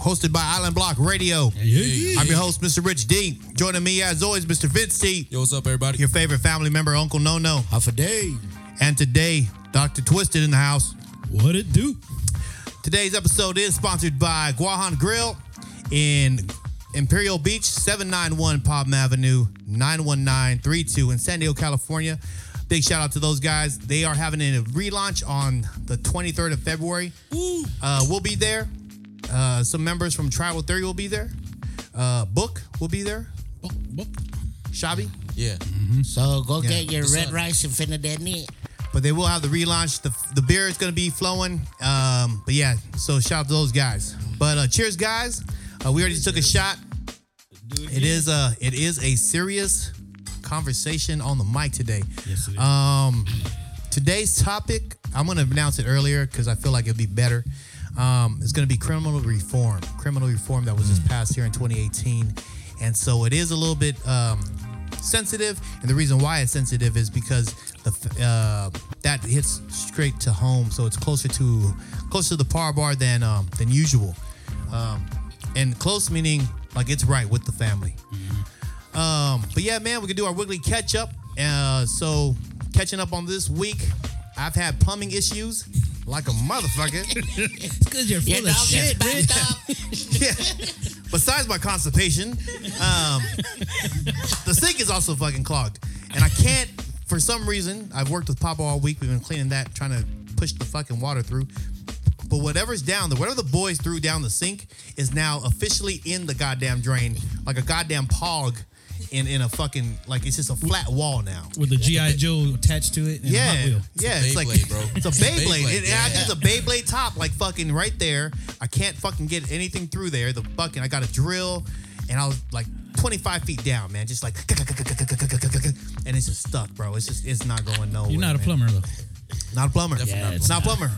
hosted by Island Block Radio. yeah. I'm your host, Mr. Rich D. Joining me, as always, Mr. Vince. Yo, what's up, everybody? Your favorite family member, Uncle No No. Half a day. And today, Dr. Twisted in the house. What it do? Today's episode is sponsored by Guahan Grill in Imperial Beach, 791 Palm Avenue, 91932 in San Diego, California. Big shout out to those guys. They are having a relaunch on the 23rd of February. Uh, we'll be there. Uh, some members from Tribal Theory will be there. Uh, Book will be there. Shabi. Yeah. So go Yeah. get your The red sun. rice and finna that meat. But they will have the relaunch. The, the beer is going to be flowing. Um, but yeah, so shout out to those guys. But uh, cheers, guys. Uh, we already took a shot. It is a it is a serious conversation on the mic today. Yes, it is. Um, today's topic, I'm going to announce it earlier because I feel like it'll be better. Um, it's going to be criminal reform, criminal reform that was just passed here in 2018, and so it is a little bit um, sensitive. And the reason why it's sensitive is because the uh, that hits straight to home, so it's closer to closer to the par bar than um, than usual. Um, and close meaning like it's right with the family. Um, but yeah, man, we can do our weekly catch up. Uh, so catching up on this week, I've had plumbing issues like a motherfucker. It's because you're full Your of shit, gets Rich. backed up. yeah. Besides my constipation, um, the sink is also fucking clogged, and I can't. For some reason, I've worked with Papa all week. We've been cleaning that, trying to push the fucking water through. But whatever's down there, whatever the boys threw down the sink is now officially in the goddamn drain, like a goddamn pog in in a fucking like it's just a flat wall now. With the GI Joe attached to it. And a Hot Yeah, Wheel. yeah, it's like Beyblade, bro. It's a It's Beyblade. Beyblade, It, yeah. it's a Beyblade top, like fucking right there. I can't fucking get anything through there. The fucking I got a drill, and I was like 25 feet down, man, just like, and it's just stuck, bro. It's just it's not going nowhere. You're not a man. plumber though. Not a plumber. Definitely Yeah, not it's Not a plumber.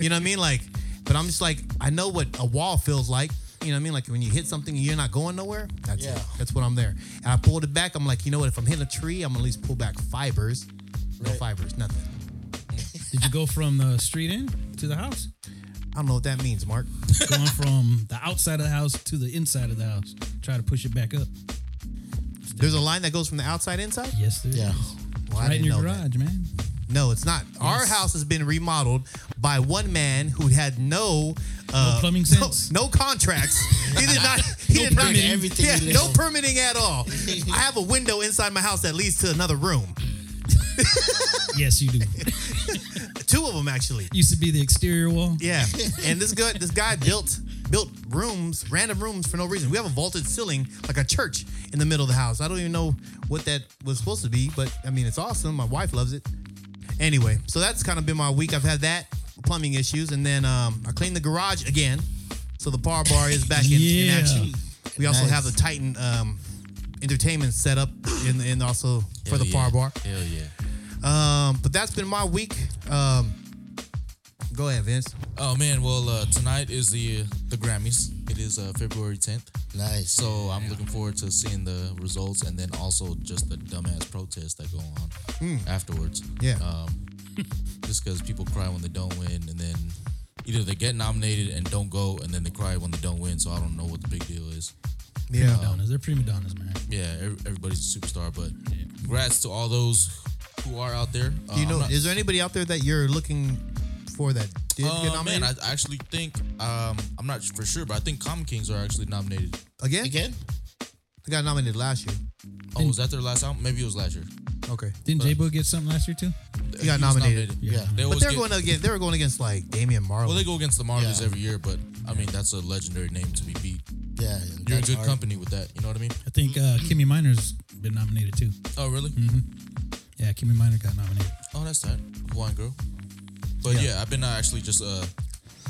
you know what I mean? Like, but I'm just like, I know what a wall feels like. You know what I mean? Like when you hit something and you're not going nowhere. That's it. That's what I'm there. And I pulled it back. I'm like, you know what? If I'm hitting a tree, I'm gonna at least pull back fibers. No Right. fibers, nothing. Did you go from the street in to the house? I don't know what that means, Mark. Going from the outside of the house to the inside of the house. Try to push it back up. There's a line that goes from the outside inside. Yes, there is. Yeah. Well, I right in your know that. garage, man. No, it's not. Our house has been remodeled by one man who had no uh, No plumbing no- sense? no, contracts. He did not. He No did not. Everything Yeah, no permitting at all. I have a window inside my house that leads to another room. Yes, you do. Two of them actually. Used to be the exterior wall. Yeah, and this guy, this guy built built rooms, random rooms for no reason. We have a vaulted ceiling like a church in the middle of the house. I don't even know what that was supposed to be, but I mean it's awesome. My wife loves it. Anyway, so that's kind of been my week. I've had that plumbing issues, and then um, I cleaned the garage again. So the bar bar is back in, in action. We also Nice. have the Titan um, entertainment set up, in, and also for Hell the yeah. par bar. Hell yeah. Um, but that's been my week. Um, go ahead, Vince. Oh man, well uh, tonight is the the Grammys. It is uh, February 10th, Nice. so I'm looking forward to seeing the results and then also just the dumbass protests that go on afterwards. Yeah. Um, just because people cry when they don't win, and then either they get nominated and don't go, and then they cry when they don't win. So I don't know what the big deal is. Yeah. Donnas. They're prima donnas, man. Yeah, ev- everybody's a superstar, but congrats to all those who are out there. Do you Uh, know? I'm not- is there anybody out there that you're looking for that did Uh, get nominated man, I actually think um, I'm not for sure, but I think Common Kings are actually nominated. again? Again? They got nominated last year. Oh, was that their last album? Maybe it was last year. Okay, Didn't J Boog get something last year too? he got was nominated. Yeah. They But always they're get- going against. They were going against like Damian Marley. Well, they go against the Marleys Yeah. every year, but I mean that's a legendary name to be beat. Yeah. You're in that's good hard. company with that. You know what I mean? I think uh, Kimie Miner's been nominated too. Oh, really? Yeah, Kimie Miner got nominated. Oh, that's that Hawaiian girl. But yeah, I've been uh, actually just uh,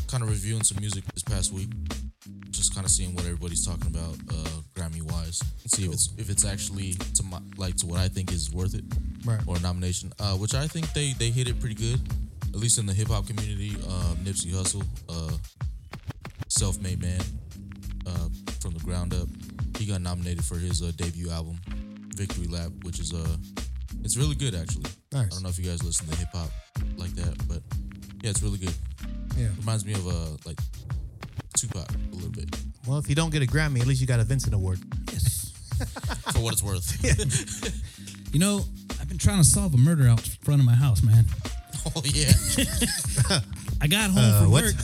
kind of reviewing some music this past week, just kind of seeing what everybody's talking about uh, Grammy wise, see if it's if it's actually to my like to what I think is worth it, Right. Or a nomination, uh, which I think they they hit it pretty good, at least in the hip hop community. Um, Nipsey Hussle, uh, self made man, uh, from the ground up. He got nominated for his uh, debut album, Victory Lap, which is uh, it's really good actually. I don't know if you guys listen to hip hop like Yeah, it's really good. Yeah. Reminds me of uh like Tupac a little bit. Well, if you don't get a Grammy, at least you got a Vincent Award. Yes. For what it's worth. You know, I've been trying to solve a murder out front of my house, man. oh yeah. I got home Uh, from what? work.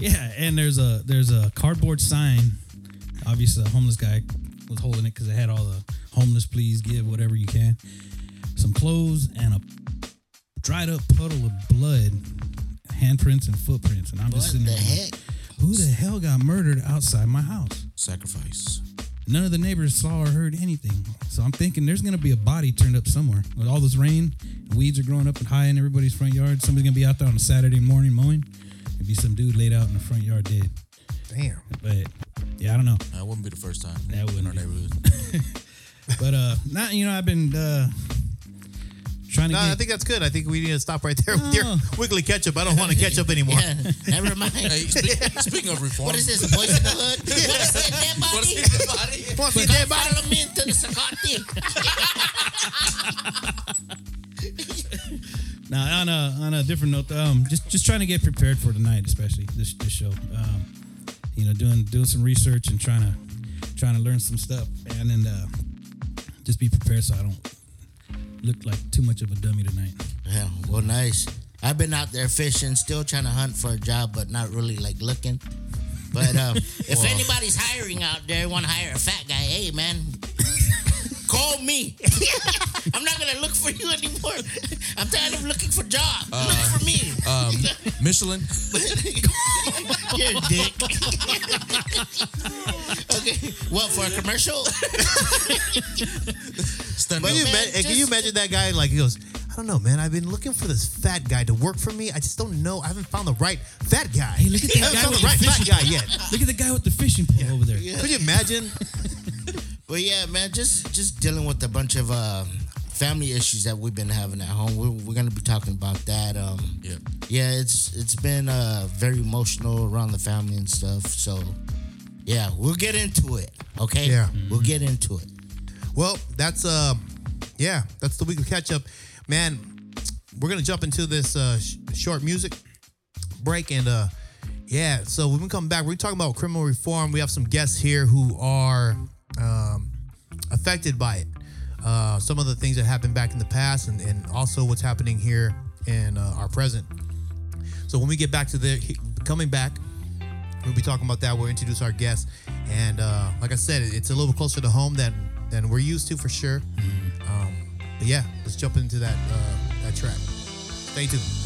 Yeah, and there's a there's a cardboard sign. Obviously, a homeless guy was holding it because it had all the homeless, please give whatever you can. Some clothes and a dried up puddle of blood, handprints and footprints. And I'm just sitting the there. heck? Who the hell got murdered outside my house? Sacrifice. None of the neighbors saw or heard anything. So I'm thinking there's gonna be a body turned up somewhere. With all this rain, weeds are growing up and high in everybody's front yard. Somebody's gonna be out there on a Saturday morning mowing. There'd be some dude laid out in the front yard dead. Damn. But yeah, I don't know. That wouldn't be the first time That wouldn't our be. neighborhood. But uh not you know, I've been uh trying to No, get I think that's good. I think we need to stop right there with your Oh. wiggly ketchup. I don't want to catch up anymore. Yeah, never mind. hey, speak, speaking of reform. What is this, Boys in the Hood? What is that, dead body? is the body? Want to see dead body? Parliament to the Sakati. now on a on a different note, um just just trying to get prepared for tonight, especially this this show. Um you know, doing doing some research and trying to trying to learn some stuff and then uh just be prepared so I don't look like too much of a dummy tonight. Yeah, well, nice. I've been out there fishing, still trying to hunt for a job, but not really like looking. But um, if anybody's hiring out there, want to hire a fat guy, hey man, call me. I'm not gonna look for you anymore. I'm tired of looking for jobs. look for me. Um, Michelin. You're a dick. okay, Well, for a commercial? Stand Can you, man, ima- can you imagine that guy? Like he goes, I don't know, man. I've been looking for this fat guy to work for me. I just don't know. I haven't found the right fat guy. Hey, look at that I haven't guy found with the right fat fishing guy yet. Look at the guy with the fishing pole over there. Could you imagine? But yeah, man, just just dealing with a bunch of uh, family issues that we've been having at home. We're, we're gonna be talking about that. Um, Yeah. yeah, it's it's been uh, very emotional around the family and stuff. So yeah, we'll get into it. Okay. Yeah. we'll get into it. Well, that's uh, yeah, that's the weekly catch up, man. We're gonna jump into this uh, sh- short music break and uh, yeah. So when we come back, we're talking about criminal reform. We have some guests here who are um, affected by it. Uh, some of the things that happened back in the past, and, and also what's happening here in uh, our present. So when we get back to the coming back, we'll be talking about that. We'll introduce our guests, and uh, like I said, it's a little closer to home than than we're used to for sure. Um, but yeah, let's jump into that uh, that track. Stay tuned.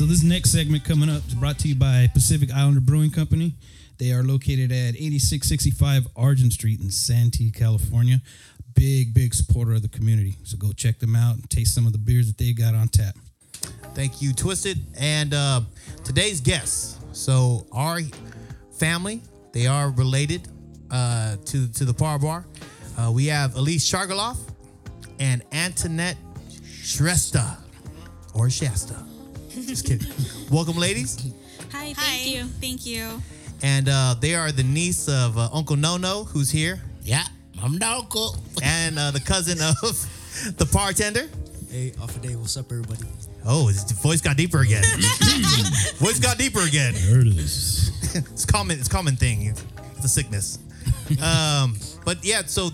So this next segment coming up is brought to you by Pacific Islander Brewing Company. They are located at 8665 Argent Street in Santee, California. Big, big supporter of the community. So go check them out and taste some of the beers that they got on tap. Thank you, Twisted. And uh, today's guests. So our family, they are related uh, to to the Par Bar. Uh, we have Elise Chargualaf and Antoinette Shrestha or Shasta. Just kidding. Welcome, ladies. Hi, thank you. Thank you. And uh, they are the niece of uh, Uncle Nono, who's here, Yeah, I'm the uncle. and uh, the cousin of the bartender. Hey, off a day. What's up, everybody? Oh, his voice got deeper again. voice got deeper again. There it is. It's common. It's a common thing. It's a sickness. um, but yeah, so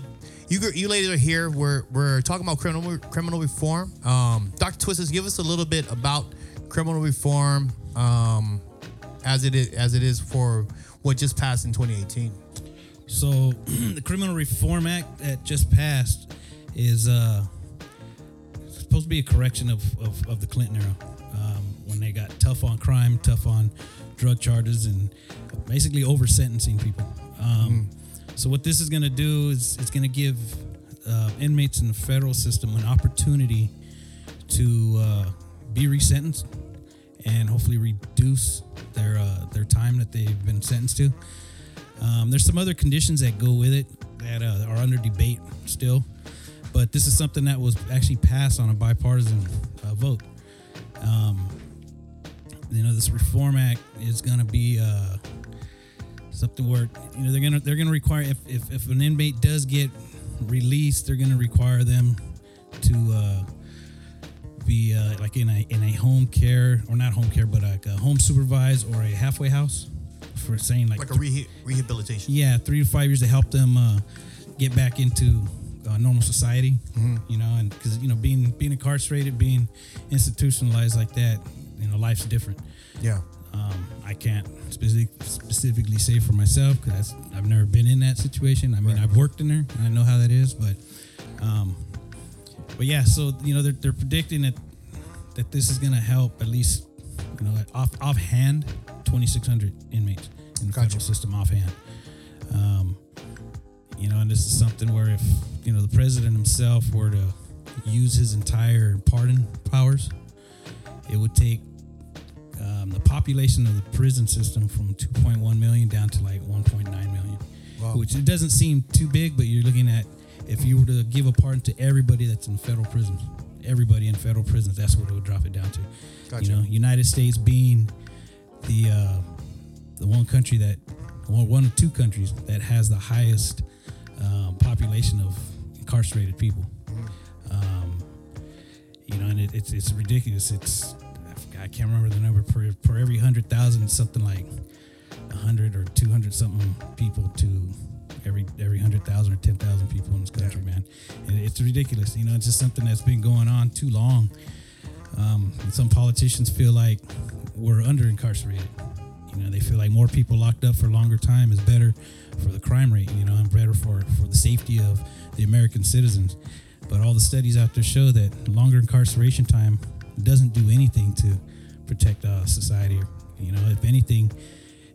you you ladies are here. We're we're talking about criminal criminal reform. Um, Dr. Twisted, give us a little bit about criminal reform um, as it is as it is for what just passed in 2018. So the Criminal Reform Act that just passed is uh, supposed to be a correction of, of, of the Clinton era um, when they got tough on crime, tough on drug charges, and basically over sentencing people. Um, So what this is going to do is it's going to give uh, inmates in the federal system an opportunity to uh, be resentenced and hopefully reduce their uh, their time that they've been sentenced to. Um, there's some other conditions that go with it that uh, are under debate still, but this is something that was actually passed on a bipartisan uh, vote. Um, you know, this Reform Act is going to be uh, something where you know they're gonna they're gonna require if if, if an inmate does get released, they're gonna require them to uh, be uh, like in a in a home care or not home care, but like a home supervised or a halfway house for saying like Like a reha- rehabilitation. yeah, three to five years to help them uh, get back into uh, normal society. You know, and because you know being being incarcerated, being institutionalized like that, you know, life's different. Yeah. Um, I can't specific, specifically say for myself because I've never been in that situation. I mean, I've worked in there and I know how that is, but, um, but yeah. So you know, they're, they're predicting that that this is going to help at least, you know, off offhand, twenty six hundred inmates in the Gotcha. federal system offhand. Um, you know, and this is something where if you know the president himself were to use his entire pardon powers, it would take um, the population of the prison system from 2.1 million down to like 1.9 million, which it doesn't seem too big, but you're looking at if you were to give a pardon to everybody that's in federal prisons, everybody in federal prisons, that's what it would drop it down to. Gotcha. You know, United States being the uh, the one country that, well, one of two countries that has the highest um, population of incarcerated people. Um, you know, and it, it's it's ridiculous. It's I can't remember the number per per every hundred thousand, something like hundred or two hundred something people to every every hundred thousand or ten thousand people in this country, man. And it's ridiculous. You know, it's just something that's been going on too long. Um, and some politicians feel like we're under incarcerated. You know, they feel like more people locked up for longer time is better for the crime rate. You know, and better for for the safety of the American citizens. But all the studies out there show that longer incarceration time doesn't do anything to protect uh, society. You know, if anything,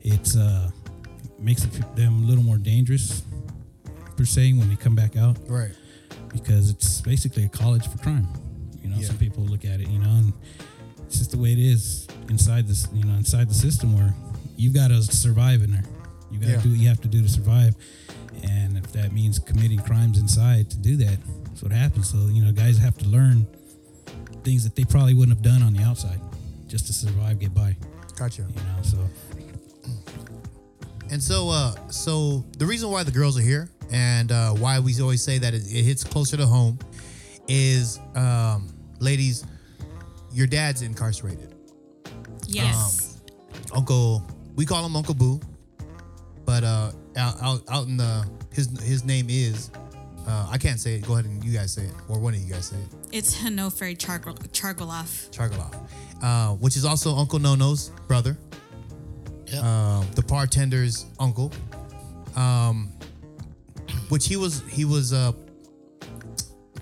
it's uh, makes them a little more dangerous per se when they come back out Right. because it's basically a college for crime. You know, Yeah. some people look at it, you know, and it's just the way it is inside this, you know, inside the system where you've got to survive in there. You got to Yeah. do what you have to do to survive, and if that means committing crimes inside to do that, that's what happens. So you know, guys have to learn things that they probably wouldn't have done on the outside just to survive, get by. Gotcha. You know, so And so, uh, so the reason why the girls are here and uh, why we always say that it, it hits closer to home is, um, ladies, your dad's incarcerated. Yes. Uncle, we call him Uncle Boo, but uh, out, out out in the his his name is, uh, I can't say it. Go ahead and you guys say it, or one of you guys say it. it's Hanover Chargol- Chargualaf. Uh, which is also Uncle Nono's brother, Yep. um, the bartender's uncle, um, which he was he was uh,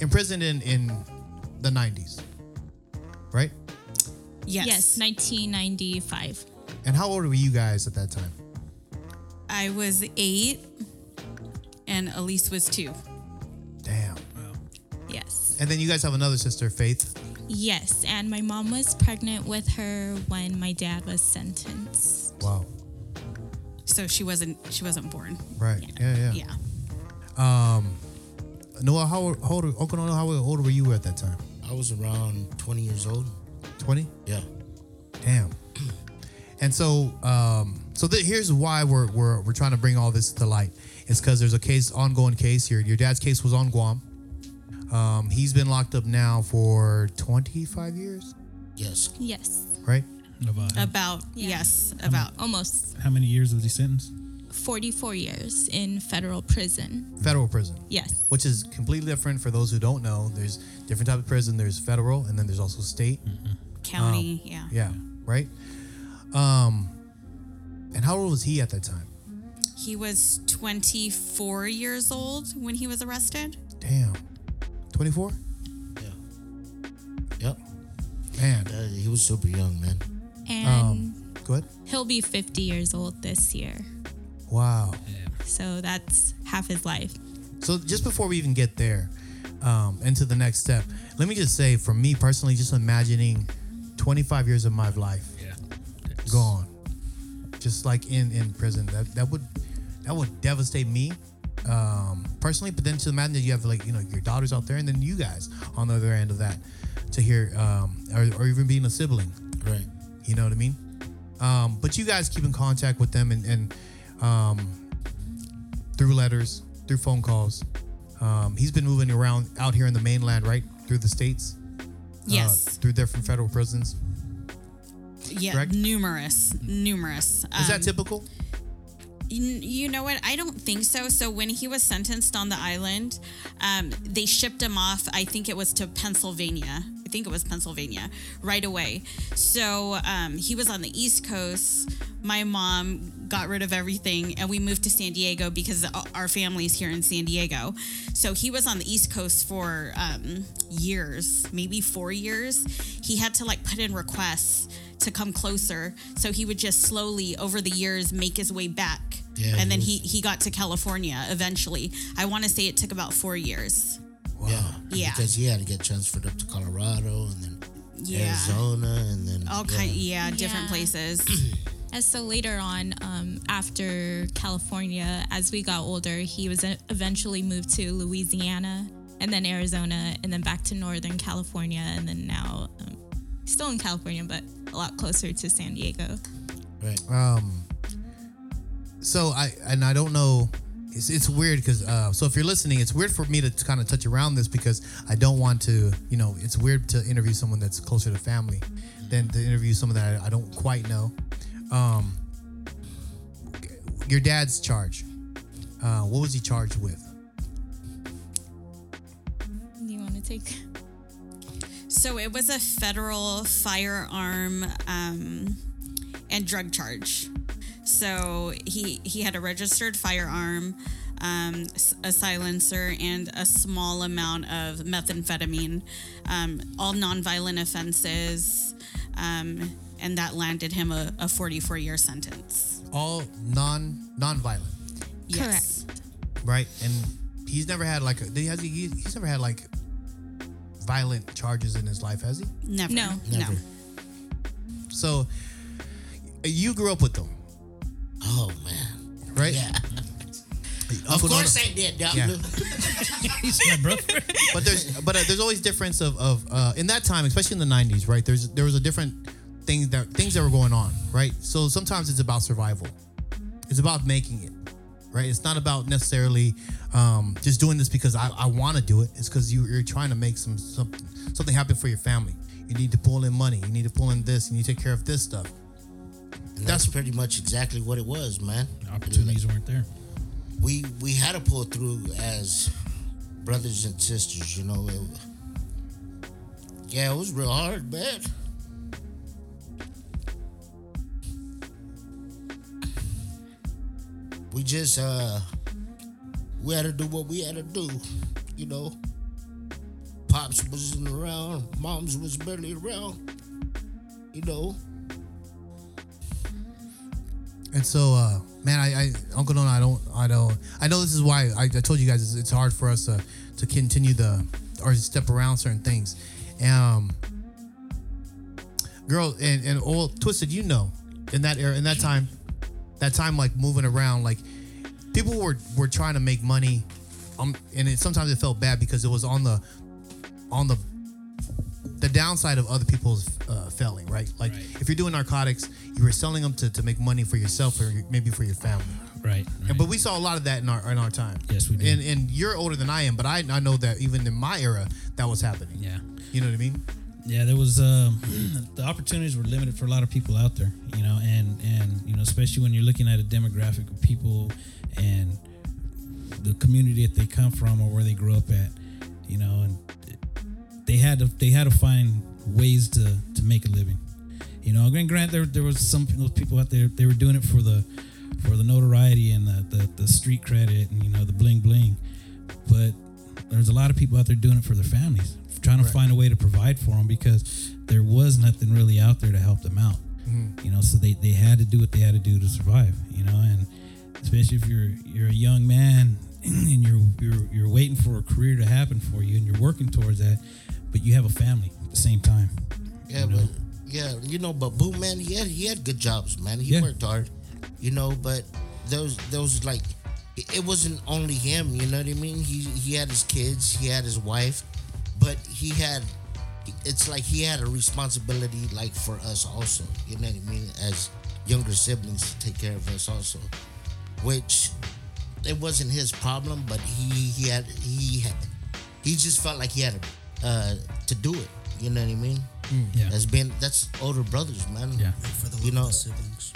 imprisoned in in the nineties, right? Yes. Yes, 1995. And how old were you guys at that time? I was eight, and Elise was two. Damn. Yes. And then you guys have another sister, Faith. Yes, and my mom was pregnant with her when my dad was sentenced. Wow. So she wasn't she wasn't born. Right. Yeah, yeah. Yeah. Um, Noah, how, old- how old? Uncle Noah, how old were you at that time? I was around 20 years old. Twenty. Yeah. Damn. And so, um, so th- here's why we're, we're we're trying to bring all this to light. It's because there's a case, ongoing case here. Your dad's case was on Guam. Um, he's been locked up now for 25 years, Yes. Yes, right? Of, uh, About Yeah. yes, about almost. how many years was he sentenced? 44 years in federal prison. Federal prison. Yes. which is completely different for those who don't know. There's different type of prison. There's federal, and then there's also state. County, yeah. Yeah, right. Um, and how old was he at that time? He was 24 years old when he was arrested. Damn, twenty four. Yeah. Yep. Man, Uh, he was super young, man. And um, go ahead. he'll be 50 years old this year. Wow. So that's half his life. So just before we even get there, um, into the next step, let me just say, for me personally, just imagining twenty five years of my life Yeah. gone, just like in in prison. That that would that would devastate me um, personally. But then to imagine that you have like you know your daughters out there, and then you guys on the other end of that to hear, um, or, or even being a sibling. Right. You know what I mean? Um, but you guys keep in contact with them and, and um, through letters, through phone calls. Um, he's been moving around out here in the mainland, right? Through the states? Yes. Uh, through different federal prisons. yeah. correct? Numerous, numerous. Is that Um, typical? You, know what? I don't think so. So when he was sentenced on the island, um, they shipped him off. I think it was to Pennsylvania. I think it was Pennsylvania right away. So um, he was on the East Coast. My mom got rid of everything and we moved to San Diego because our family's here in San Diego. So he was on the East Coast for um, years, maybe four years. He had to like put in requests to come closer. So he would just slowly over the years make his way back. Yeah, and then he he, he got to California eventually. I want to say it took about four years. Yeah. Yeah. Because he had to get transferred up to Colorado and then Yeah. Arizona and then All kind, yeah, different Yeah. places. And so later on, um, after California, as we got older, he was eventually moved to Louisiana and then Arizona and then back to Northern California. And then now, um, still in California, but a lot closer to San Diego. Right. Um, so I and I don't know. It's, it's weird because uh, so if you're listening, it's weird for me to kind of touch around this because I don't want to. You know, it's weird to interview someone that's closer to family than to interview someone that I, I don't quite know. Um, your dad's charge. Uh, what was he charged with? Do you want to take? So it was a federal firearm um, and drug charge. So he he had a registered firearm, um, a silencer, and a small amount of methamphetamine, um, all nonviolent offenses, um, and that landed him a, a 44 year sentence. All non non-violent, Yes. right? And he's never had like a, has he? He's never had like violent charges in his life, has he? Never. No. Never. No. So you grew up with them, Oh man. right? Yeah. Of Uncle course I did, Yeah. He's my brother. but there's but uh, there's always difference of of uh, in that time, especially in the '90s, right? There's there was a different things that things that were going on, right? So sometimes it's about survival. It's about making it, right? It's not about necessarily um, just doing this because I, I want to do it. It's because you, you're trying to make some something something happen for your family. You need to pull in money. You need to pull in this. You need to take care of this stuff. And that's pretty much exactly what it was, man. Opportunities weren't there. we we had to pull through as brothers and sisters, you know. It, yeah, it was real hard, man. We just uh we had to do what we had to do, you know. Pops wasn't around, moms was barely around, you know. And so, uh, man, I, I Uncle Don, I don't, I don't, I know this is why I, I told you guys it's, it's hard for us to to continue the or step around certain things. Um, girl, and and old twisted, you know, in that era, in that time, that time, like moving around, like people were were trying to make money, um, and it sometimes it felt bad because it was on the on the the downside of other people's uh, failing, right? Like Right. if you're doing narcotics, you were selling them to, to make money for yourself or maybe for your family. Right. Right. but we saw a lot of that in our in our time. Yes, we did. And and you're older than I am, but I I know that even in my era that was happening. yeah. You know what I mean? Yeah, there was um, the opportunities were limited for a lot of people out there, you know, and and you know, especially when you're looking at a demographic of people and the community that they come from or where they grew up at, you know, and they had to they had to find ways to to make a living, you know. And grant there there was some people out there they were doing it for the for the notoriety and the the, the street credit and you know the bling bling, but there's a lot of people out there doing it for their families, trying to find a way to provide for them because there was nothing really out there to help them out. Mm-hmm. You know, so they, they had to do what they had to do to survive. You know, and especially if you're you're a young man and you're you're you're waiting for a career to happen for you and you're working towards that, but you have a family at the same time. Yeah, but yeah, you know, but Boo man, he had he had good jobs, man. He Yeah. worked hard, you know. But those those like, it wasn't only him. You know what I mean? He he had his kids, he had his wife, but he had. It's like he had a responsibility, like for us also. You know what I mean? As younger siblings, to take care of us also, which it wasn't his problem, but he he had he had he just felt like he had uh, to do it. You know what I mean? Yeah. That's been that's older brothers, man. Yeah. For the You know- siblings.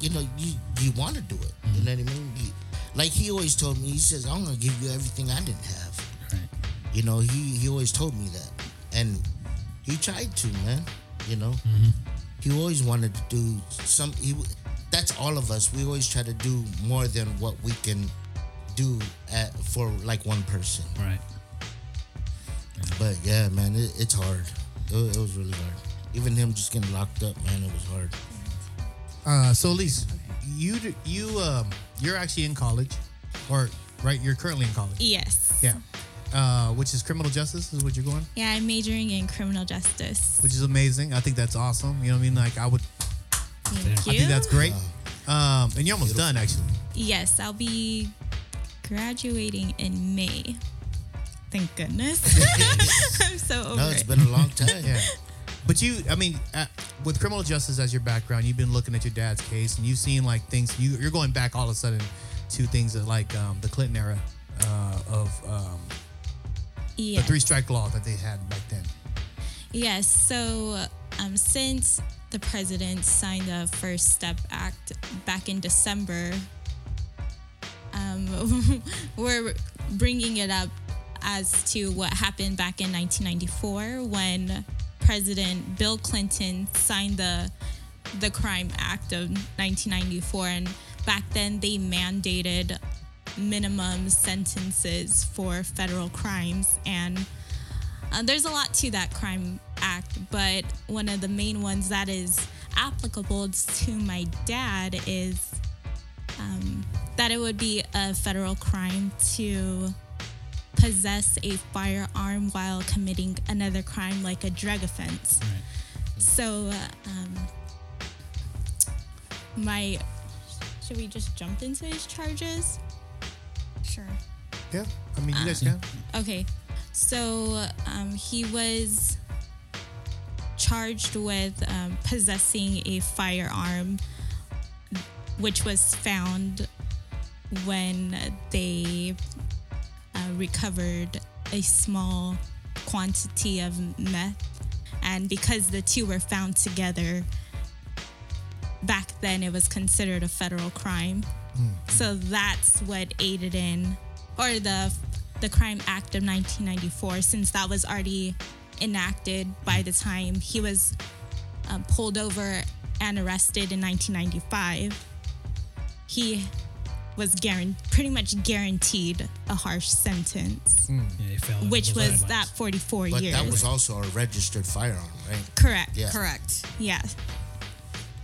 You know, you you want to do it. You know what I mean? You- like he always told me, he says, "I'm gonna give you everything I didn't have." Right. You know, he he always told me that, and he tried to, man. You know, he always wanted to do some. He that's all of us. We always try to do more than what we can do at, for like one person. Right. But yeah, man, it, it's hard. It, it was really hard. Even him just getting locked up, man, it was hard. Uh, so Elise, you you um you're actually in college, or right? You're currently in college. Yes. Yeah. Uh, which is criminal justice is what you're going, Yeah, I'm majoring in criminal justice. which is amazing. I think that's awesome. You know what I mean? Like I would, Thank I you. think that's great. Um, and you're almost done actually. Yes, I'll be graduating in May. Thank goodness. I'm so over No, it's it. been a long time. Yeah. But you, I mean, uh, with criminal justice as your background, you've been looking at your dad's case, and you've seen like things. You, you're going back all of a sudden to things that like um, the Clinton era uh, of um, yeah. the three strike law that they had back then. Yes. So, um, since the president signed the First Step Act back in December, um, we're bringing it up as to what happened back in 1994 when President Bill Clinton signed the the Crime Act of 1994, and back then they mandated minimum sentences for federal crimes and uh, there's a lot to that crime act, but one of the main ones that is applicable to my dad is um, that it would be a federal crime to possess a firearm while committing another crime like a drug offense. So, uh, um, my should we just jump into his charges? Sure. Yeah, I mean, you guys can. Okay, so um, he was charged with um, possessing a firearm, which was found when they uh, recovered a small quantity of meth. And because the two were found together, back then it was considered a federal crime. So that's what aided in, or the the Crime Act of 1994, since that was already enacted by the time he was um, pulled over and arrested in 1995. He was guaran- pretty much guaranteed a harsh sentence, Yeah, he which was guidelines. that 44 But years. that was also a registered firearm, right? correct. Yeah. Correct. Yeah.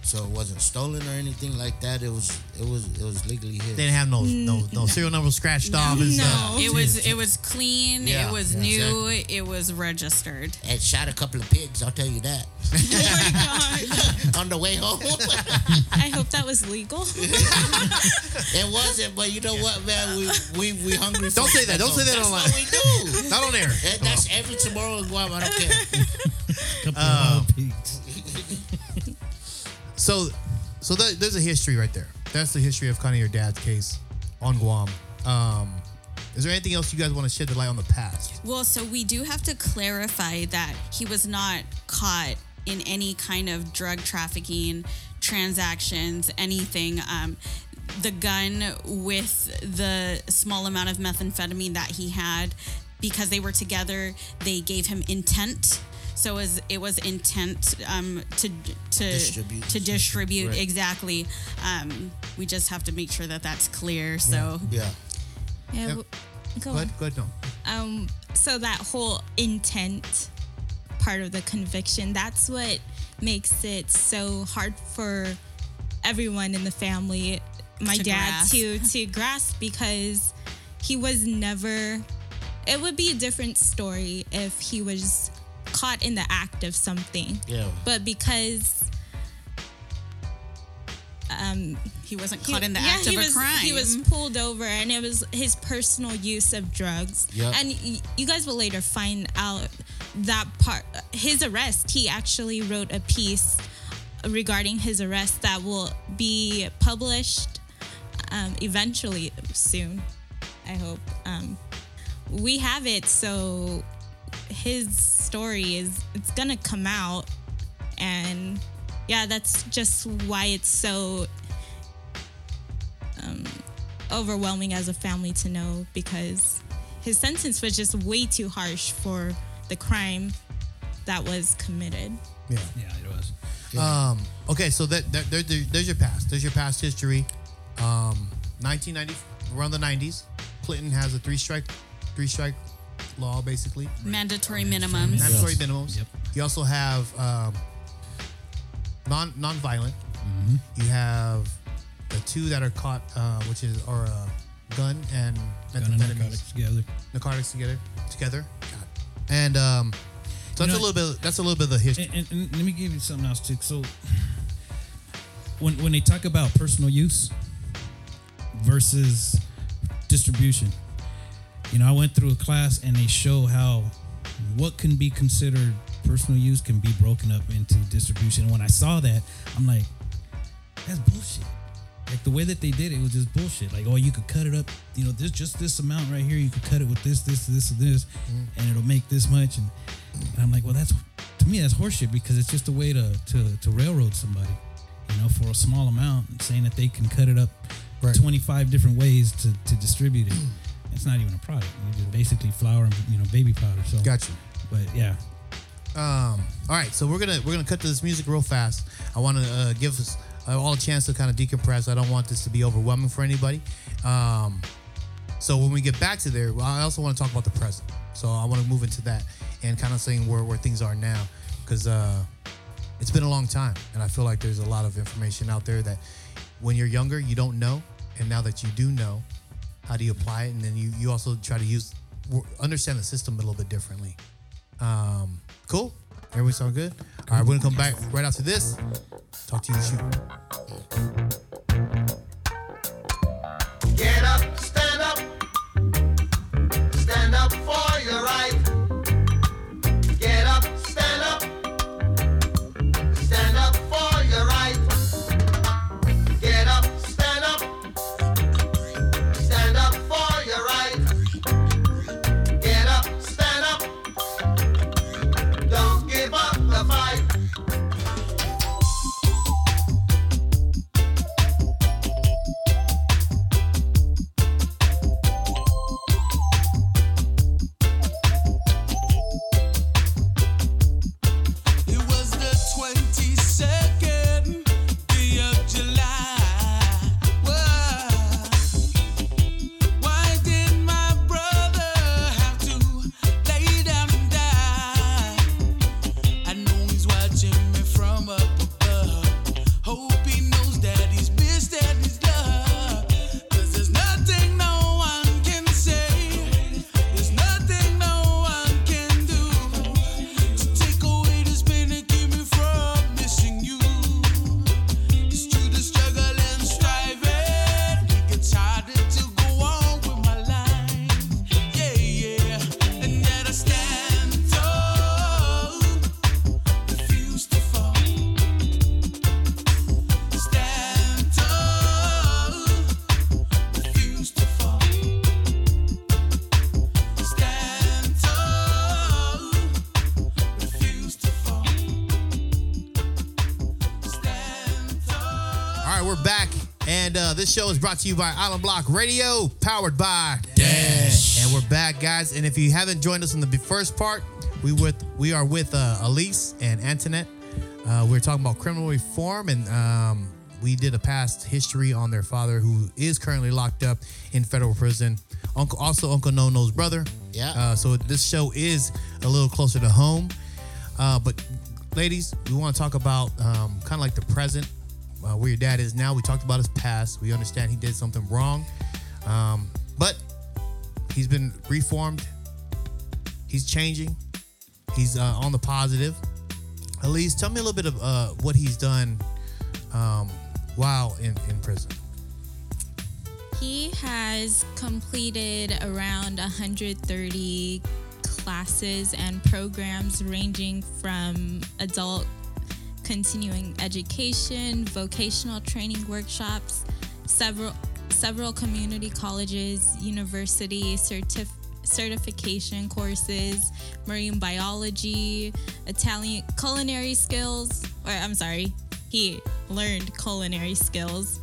So it wasn't stolen or anything like that. It was it was it was legally his. They didn't have no no no serial number scratched off. and stuff. No. It was it was clean. Yeah, it was yeah, new. It was registered. Had shot a couple of pigs. I'll tell you that. oh On the way home, I hope that was legal. it wasn't. But you know what, man? We we we hungry. Don't for say that. Don't say that That's online. What we do. Not on air. And that's every tomorrow in Guam. I don't care. couple Um, of pigs. So, so that, there's a history right there. That's the history of kind of your dad's case on Guam. Um, Is there anything else you guys want to shed the light on the past? Well, so we do have to clarify that he was not caught in any kind of drug trafficking transactions, anything. Um, the gun with the small amount of methamphetamine that he had, because they were together, they gave him intent. So it was, it was intent um, to to Distribute. to distribute Right. exactly. Um, we just have to make sure that that's clear. So Yeah. Yeah, Yep. w- Go go on. ahead. Go ahead. No. Um, so that whole intent part of the conviction, that's what makes it so hard for everyone in the family, my To dad grasp. to to grasp because he was never it would be a different story if he was caught in the act of something. Yeah. But because he wasn't he- caught in the yeah, act of he a crime. He was pulled over, and it was his personal use of drugs. Yep. And y- you guys will later find out that part. His arrest. He actually wrote a piece regarding his arrest that will be published um, eventually soon. I hope. Um, we have it, so his story is it's gonna come out, and yeah, that's just why it's so um overwhelming as a family to know because his sentence was just way too harsh for the crime that was committed. Yeah. Yeah, it was. Um, okay, so that, that there, there- there's your past. There's your past history. Um, 1990, around the 90s, Clinton has a three strike, three strike law basically, mandatory minimums. mandatory minimums. Yep. You also have um, non non-violent. Mm-hmm. You have the two that are caught, uh, which is are uh, gun and Gun and methamphetamine, narcotics together. narcotics together, together, and um, so You that's a little bit. That's a little bit of the history. And, and, and let me give you something else too. So when when they talk about personal use versus distribution, you know, I went through a class and they show how what can be considered personal use can be broken up into distribution. And when I saw that, I'm like, that's bullshit. Like the way that they did it was just bullshit. Like, oh, you could cut it up, you know, this just this amount right here. You could cut it with this, this, this, and this, mm-hmm. and it'll make this much. And, and I'm like, well, that's to me that's horseshit because it's just a way to to to railroad somebody, you know, for a small amount, and saying that they can cut it up Right. 25 different ways to to distribute it. It's not even a product. It's just basically flour and you know baby powder. So, gotcha. but yeah, Um, all right, so we're gonna we're gonna cut to this music real fast. I want to uh, give us uh, all a chance to kind of decompress. I don't want this to be overwhelming for anybody. Um, so when we get back to there, I also want to talk about the present. So I want to move into that and kind of saying where where things are now, because uh, it's been a long time, and I feel like there's a lot of information out there that when you're younger you don't know, and now that you do know, how do you apply it? And then you you also try to use understand the system a little bit differently. Um, cool. Everybody sound good? All right, we're gonna come back right after this. Talk to you shoot. This show is brought to you by Island Block Radio, powered by Dash. And we're back, guys. And if you haven't joined us in the first part, we with we are with uh, Elise and Antoinette. Uh, we are talking about criminal reform, and um, we did a past history on their father, who is currently locked up in federal prison. Uncle, also Uncle Nono's brother. Yeah. Uh, so this show is a little closer to home. Uh, but ladies, we want to talk about um, kind of like the present, uh, where your dad is now. We talked about his past. We understand he did something wrong, um, but he's been reformed. He's changing. He's uh, on the positive. Elise, tell me a little bit of uh, what he's done um, while in, in prison. He has completed around 130 classes and programs ranging from adult continuing education, vocational training workshops, several several community colleges, university certif- certification courses, marine biology, Italian culinary skills, or I'm sorry, he learned culinary skills.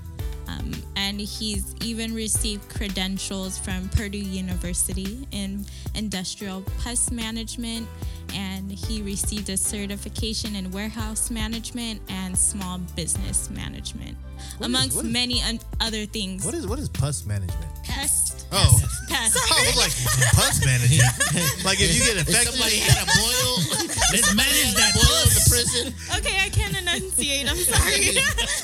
Um, and he's even received credentials from Purdue University in industrial pest management, and he received a certification in warehouse management and small business management, What is- amongst what is- many un- other things. What is what is pus management? pest? Oh, Pest. I was like pus management. like if you get infected, somebody had a boil, Let's manage that boil in the pus. prison. Okay, I can't enunciate. I'm sorry.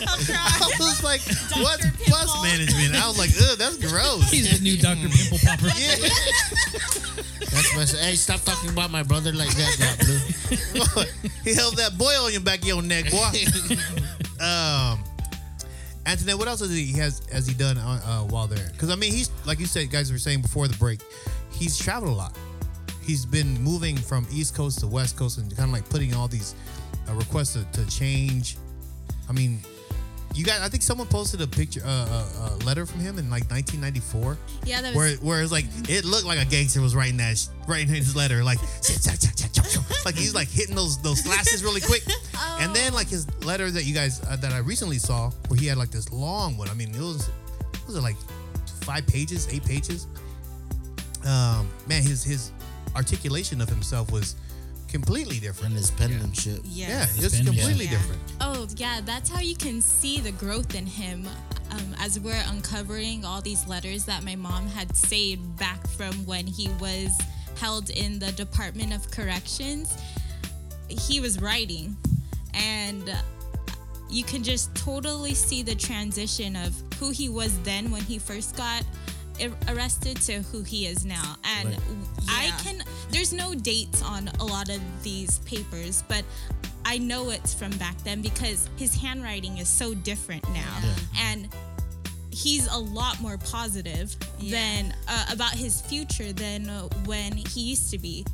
I'll I was like, what's Pimple. pus management? I was like, ugh, that's gross. He's the new Dr. Pimple Popper. Yeah. That's my. Hey, stop talking about my brother like that, Doc Blue. he held that boil on your back of your neck, boy. um, Antoinette, what else has he has has he done uh, uh, while there? Because I mean, he's like you said, guys were saying before the break, he's traveled a lot. He's been moving from East Coast to West Coast and kind of like putting all these uh, requests to, to change. I mean, you guys, I think someone posted a picture, uh, a, a letter from him in like 1994 Yeah, that was. where where it's like it looked like a gangster was writing that writing his letter like like he's like hitting those those slashes really quick. And then like his letter that you guys uh, that I recently saw where he had like this long one I mean it was was it like five pages eight pages? Um man his his articulation of himself was completely different And his penmanship. yeah Yes. it's pen- completely yeah. different Oh, yeah, that's how you can see the growth in him um, as we're uncovering all these letters that my mom had saved back from when he was held in the Department of Corrections. He was writing, and you can just totally see the transition of who he was then when he first got ar- arrested to who he is now. And I Yeah. can, there's no dates on a lot of these papers, but I know it's from back then because his handwriting is so different now. And he's a lot more positive Yeah. than uh, about his future than uh, when he used to be.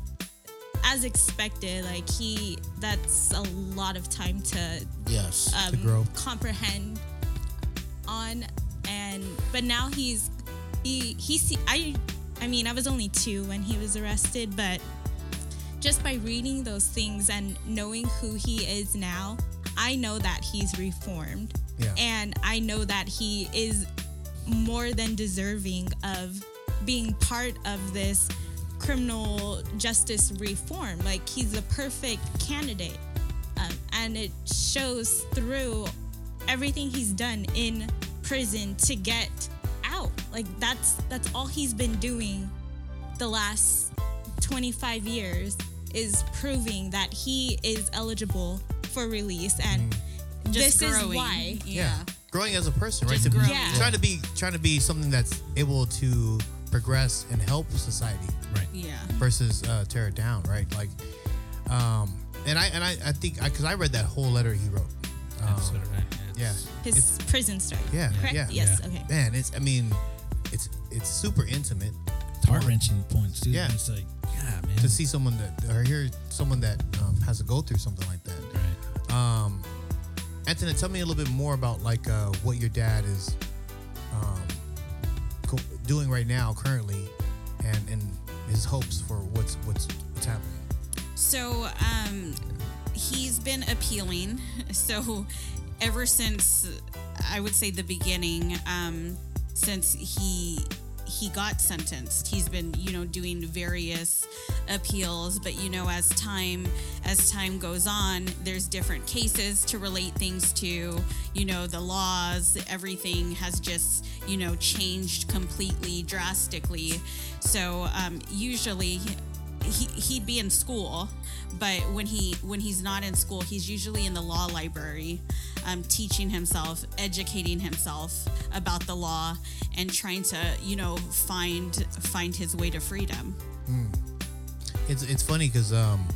As expected, like he, that's a lot of time to Yes. um, grow. comprehend on and but now he's he he's I I mean I was only two when he was arrested but just by reading those things and knowing who he is now I know that he's reformed. Yeah. and I know that he is more than deserving of being part of this criminal justice reform. Like he's the perfect candidate. Um, and it shows through everything he's done in prison to get like that's that's all he's been doing the last 25 years is proving that he is eligible for release and Just this is why Yeah. growing as a person, right? Just To growing. Yeah. Trying to be trying to be something that's able to progress and help society Right. Yeah. versus uh, tear it down, right? Like, um, and I and I, I think because I, read that whole letter he wrote. Um, Absolutely right. yeah, his It's- prison story yeah, correct yeah, yes Yeah. okay man. It's I mean, it's it's super intimate It's heart wrenching points too. Yeah. It's like, yeah, man. to see someone that or hear someone that um, has to go through something like that. right. Um, Anthony, tell me a little bit more about like uh, what your dad is um, co- doing right now, currently, and and his hopes for what's what's what's happening. So um, he's been appealing. So ever since I would say the beginning, um, since he he got sentenced. He's been, you know, doing various appeals, but you know, as time as time goes on, there's different cases to relate things to. You know, the laws, everything has just, you know, changed completely, drastically. So um, usually. He, he'd be in school, but when he when he's not in school, he's usually in the law library, um, teaching himself, educating himself about the law, and trying to you know find find his way to freedom. It's it's funny because um,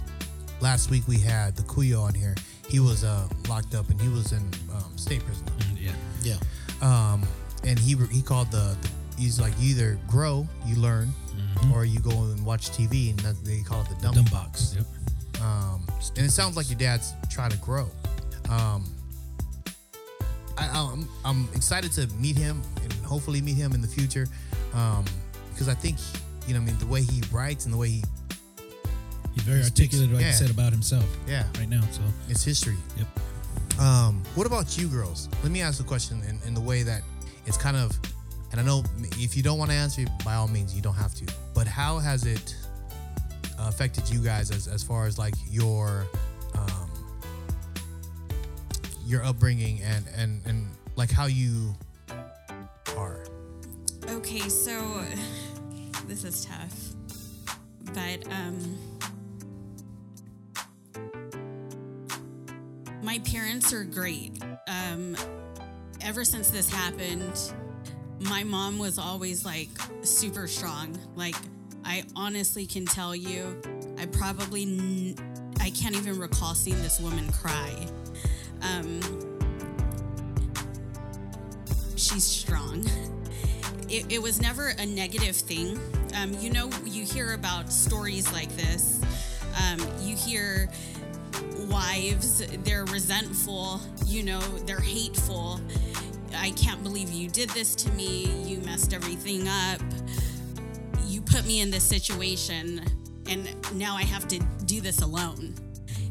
last week we had the Kuyo on here. He was uh, locked up and he was in um, state prison. Yeah. Yeah. Um, and he he called the, the he's like you either grow, you learn, or you go and watch TV, and that, they call it the dumb, Dumb box. box. Yep. Um, and it sounds like your dad's trying to grow. Um, I, I'm, I'm excited to meet him and hopefully meet him in the future um, because I think, you know, I mean, the way he writes and the way he, He's very He articulate, like yeah. you said about himself. Yeah. Right now. So. it's history. Yep. Um, what about you girls? Let me ask a question in, in the way that it's kind of, and I know if you don't want to answer, by all means, you don't have to. But how has it affected you guys as, as far as like your um, your upbringing and, and and like how you are? Okay, so this is tough, but um, my parents are great. Um, ever since this happened, my mom was always like super strong. Like, I honestly can tell you, I probably I can't even recall seeing this woman cry. Um, she's strong. It, it was never a negative thing. Um, you know, you hear about stories like this. Um, you hear wives, they're resentful, you know, they're hateful. I can't believe you did this to me. You messed everything up. You put me in this situation, and now I have to do this alone.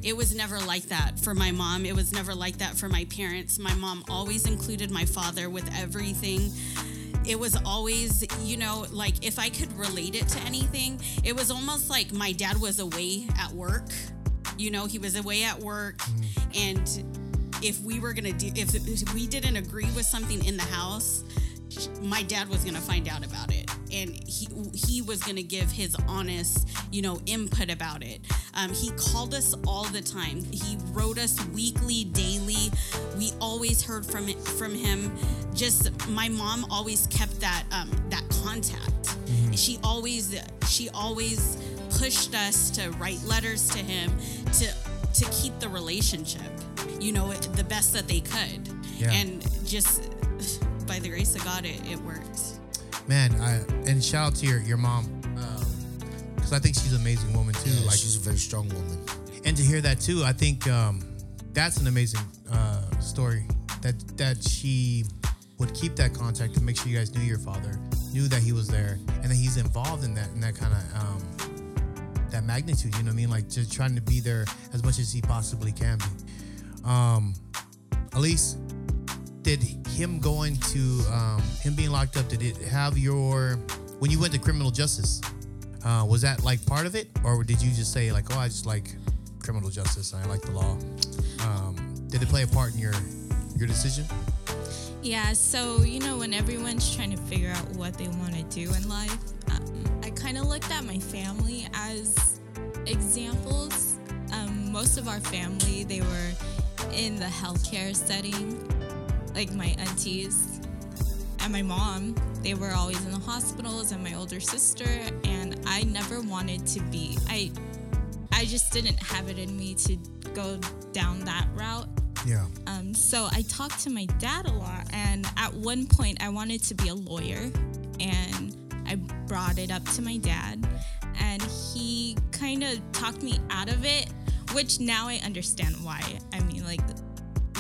It was never like that for my mom. It was never like that for my parents. My mom always included my father with everything. It was always, you know, like if I could relate it to anything, it was almost like my dad was away at work. You know, he was away at work, mm-hmm. and if we were gonna do, if, if we didn't agree with something in the house, my dad was gonna find out about it, and he he was gonna give his honest, you know, input about it. Um, he called us all the time. He wrote us weekly, daily. We always heard from it, from him. Just my mom always kept that um, that contact. She always she always pushed us to write letters to him to to keep the relationship, you know, the best that they could, Yeah. and just by the grace of God, it, it worked. Man, I and shout out to your your mom because I think she's an amazing woman too. Yeah, like she's a very strong woman. and to hear that too, I think um, that's an amazing uh, story. That that she would keep that contact to make sure you guys knew your father, knew that he was there, and that he's involved in that in that kind of um, that magnitude. You know what I mean? Like just trying to be there as much as he possibly can be. Um, Elise, did him going to um, him being locked up? Did it have your when you went to criminal justice? Uh, was that like part of it, or did you just say like, "Oh, I just like criminal justice. And I like the law"? Um, did it play a part in your your decision? Yeah, so you know, when everyone's trying to figure out what they want to do in life, um, I kind of looked at my family as examples. Um, most of our family, they were in the healthcare setting, like my aunties and my mom. They were always in the hospitals, and my older sister. And I never wanted to be. I, I just didn't have it in me to go down that route. Yeah. Um, so I talked to my dad a lot, and at one point I wanted to be a lawyer, and I brought it up to my dad, and he kind of talked me out of it, which now I understand why. I mean, like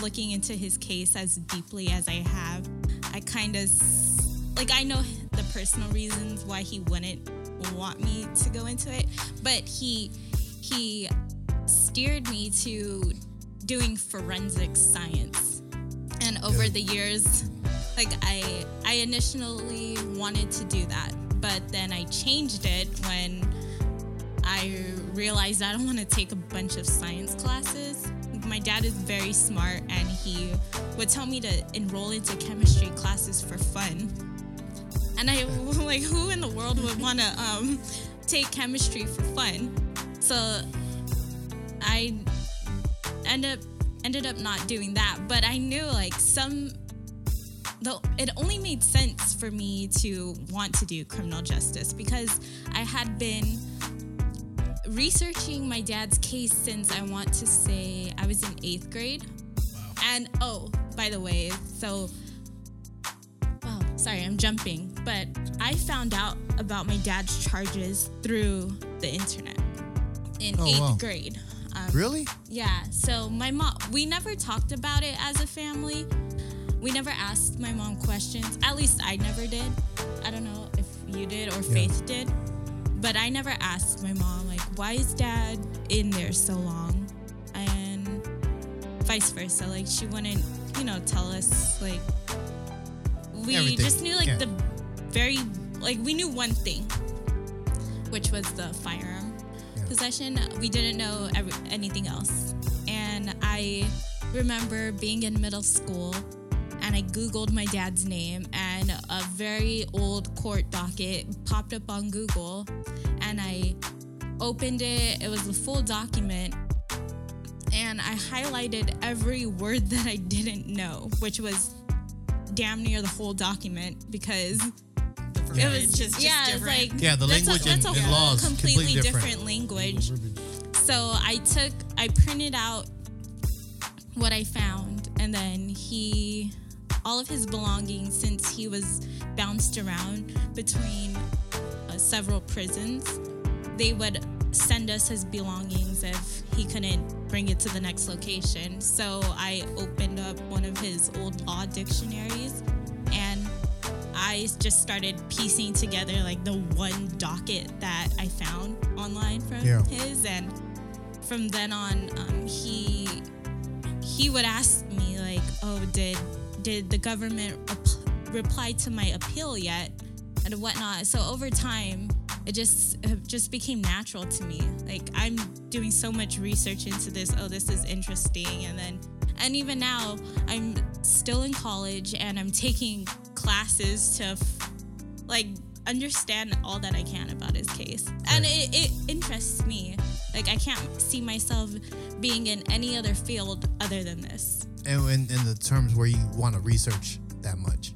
looking into his case as deeply as I have, I kind of like I know the personal reasons why he wouldn't want me to go into it, but he he steered me to doing forensic science. And over the years, like I I initially wanted to do that, but then I changed it when I realized I don't want to take a bunch of science classes. My dad is very smart and he would tell me to enroll into chemistry classes for fun. And I like who in the world would want to um, take chemistry for fun? So I end up ended up not doing that, but I knew like some though it only made sense for me to want to do criminal justice because I had been researching my dad's case since I want to say I was in eighth grade. And oh, by the way, so oh, sorry, I'm jumping, but I found out about my dad's charges through the internet in Oh, eighth wow. grade. Um, Really? yeah. So my mom, we never talked about it as a family. We never asked my mom questions. At least I never did. I don't know if you did or Faith did. But I never asked my mom, why is dad in there so long? And vice versa. Like, she wouldn't, you know, tell us, like, we Everything. just knew, like, Yeah. the very, like, we knew one thing, which was the firearm possession. We didn't know every, anything else. And I remember being in middle school and I Googled my dad's name, and a very old court docket popped up on Google. And I opened it, it was a full document. And I highlighted every word that I didn't know, which was damn near the whole document because it was just yeah, it's like Yeah, the that's a- language and- that's a and law is completely completely different. different language. So I took, I printed out what I found, and then he, all of his belongings, since he was bounced around between uh, several prisons, they would send us his belongings if he couldn't bring it to the next location. So I opened up one of his old law dictionaries and I just started piecing together like the one docket that I found online from Yeah. his, and from then on, um, he he would ask me like, "Oh, did did the government reply to my appeal yet?" and whatnot. So over time, it just it just became natural to me. Like I'm doing so much research into this. Oh, this is interesting, and then and even now, I'm still in college and I'm taking classes to f- like understand all that I can about his case. And it, it interests me. Like I can't see myself being in any other field other than this. And in, in the terms where you want to research that much,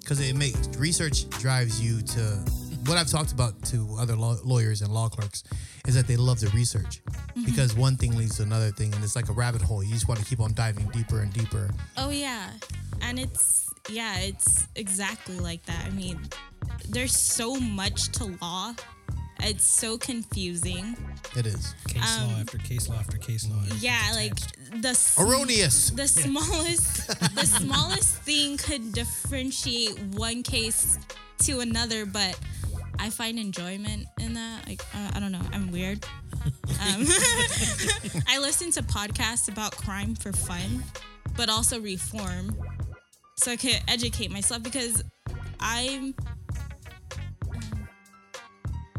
because it makes research drives you to what I've talked about to other law, lawyers and law clerks is that they love to research because one thing leads to another thing, and it's like a rabbit hole. You just want to keep on diving deeper and deeper. Oh yeah. And it's yeah, it's exactly like that. I mean, there's so much to law. It's so confusing. It is Case law after case law after case law. Um, Yeah, like the s- erroneous. the smallest the smallest thing could differentiate one case to another, but I find enjoyment in that. Like uh, I don't know, I'm weird. Um, I listen to podcasts about crime for fun, but also reform, so I could educate myself because I'm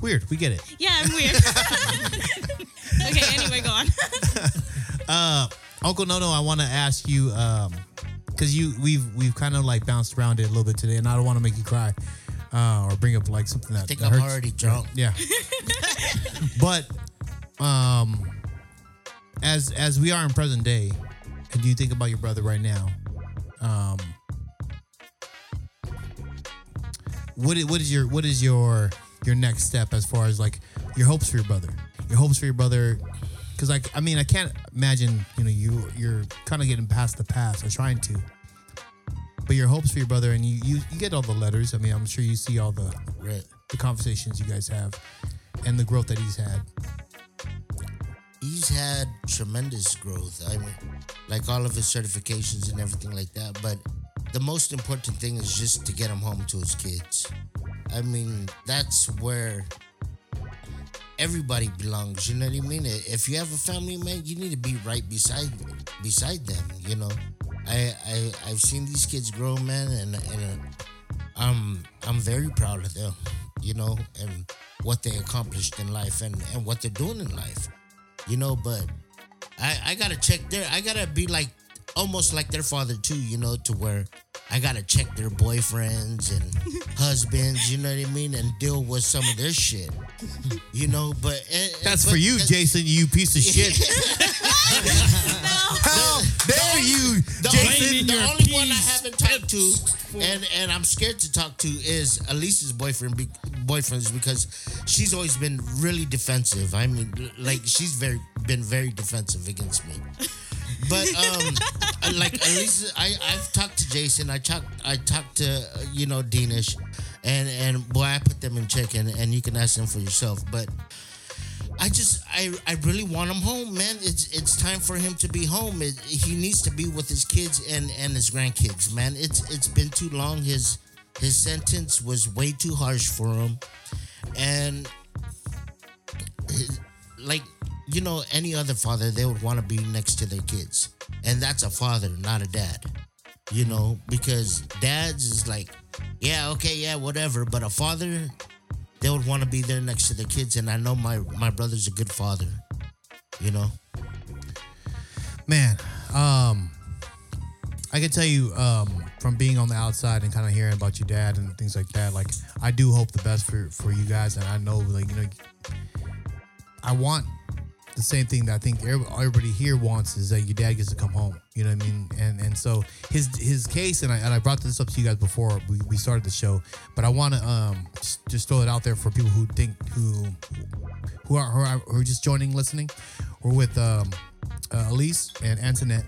Weird. We get it. yeah I'm weird. okay, anyway, go on. uh, Uncle Nono, I want to ask you, um, because you we've we've kind of like bounced around it a little bit today, and I don't want to make you cry, uh, or bring up like something that, I think that I'm hurts. already drunk. Yeah. but um as as we are in present day, and you think about your brother right now, um what is, what is your what is your your next step as far as like your hopes for your brother? Your hopes for your brother cuz like I mean, I can't imagine, you know, you you're kind of getting past the past or trying to. But your hopes for your brother and you, you you get all the letters. I mean, I'm sure you see all the the conversations you guys have and the growth that he's had. He's had tremendous growth. I mean, like all of his certifications and everything like that. But the most important thing is just to get him home to his kids. I mean, that's where everybody belongs. You know what I mean? If you have a family, man, you need to be right beside beside them. You know, I, I I've seen these kids grow, man, and and uh, I'm I'm very proud of them, you know, and what they accomplished in life and and what they're doing in life, you know. But I I gotta check their I gotta be like almost like their father too, you know, to where I gotta check their boyfriends and husbands, you know what I mean, and deal with some of their shit, you know. But and- That's but for you, that- Jason. You piece of shit. How dare you, The Jason? only, the only one I haven't talked to, and and I'm scared to talk to, is Elisa's boyfriend. Be, boyfriends because she's always been really defensive. I mean, like she's very been very defensive against me. But um, like Elisa, I I've talked to Jason. I talked I talked to uh, you know Danish, and and boy, I put them in check, and and you can ask them for yourself. But I just I I really want him home, man. It's it's time for him to be home. It, he needs to be with his kids and and his grandkids, man. It's it's been too long. His his sentence was way too harsh for him, and his, like you know any other father, they would want to be next to their kids, and that's a father, not a dad. You know, because dads is like, yeah, okay, yeah, whatever, but a father they would want to be there next to the kids and i know my my brother's a good father you know Man, um, I can tell you um, from being on the outside and kind of hearing about your dad and things like that. Like, I do hope the best for for you guys, and I know, like, you know, I want the same thing that I think everybody here wants is that your dad gets to come home. You know what I mean? And and so his his case, and I and I brought this up to you guys before we, we started the show, but I want to um just, throw it out there for people who think who who are who are, who are just joining, listening. We're with um, uh, Elise and Antoinette